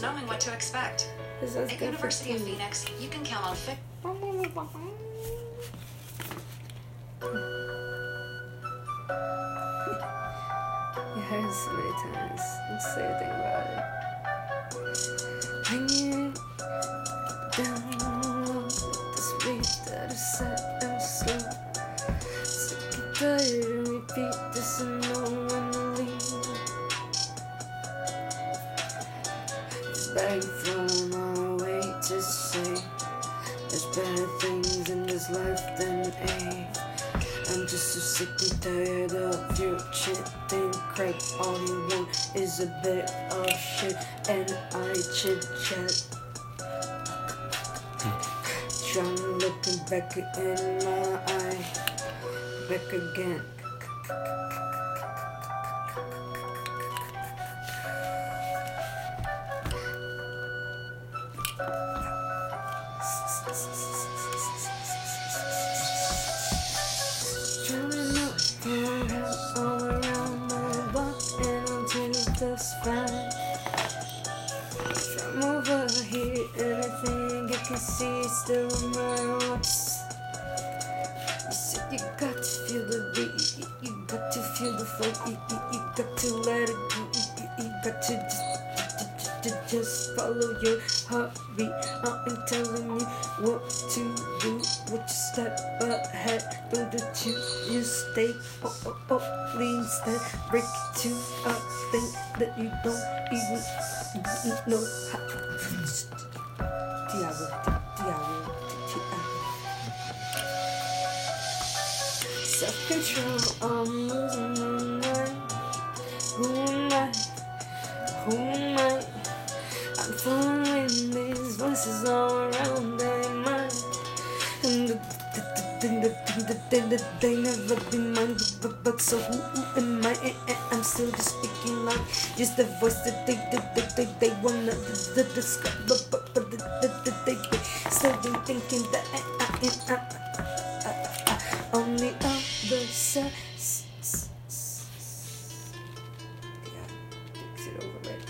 just knowing what to expect. This is At University of. Phoenix, you can count on fit. You heard so many times. Say a thing about it. Hanging down this beat that is set and slow. Sick and tired and repeat this and Begging from our way to say there's better things in this life than A. I'm just so sick and tired of your shit and crap. All you want is a bit of shit and I chit chat. Trying looking back in my eye, back again. That's. From over here, everything you can see still in my watch. You said you got to feel the beat, you, you got to feel the flow, just, just, follow your heartbeat. I ain't telling you what to do, what you step ahead, don't you, you stay, oh, oh, oh, lean, stand, break to a thing that you don't even know how. Diablo, Diablo, Diablo. Self control, I'm losing my mind. Who am I? torn wind, these voices all around my mind. And the never been mine. But, but so who, am I? I'm still just speaking like just the voice that they, they, they, they, they wanna discover. But, but, but the, the, they, they still been thinking that I, I, I, I, I, I, on the other side. Yeah, fix it over right.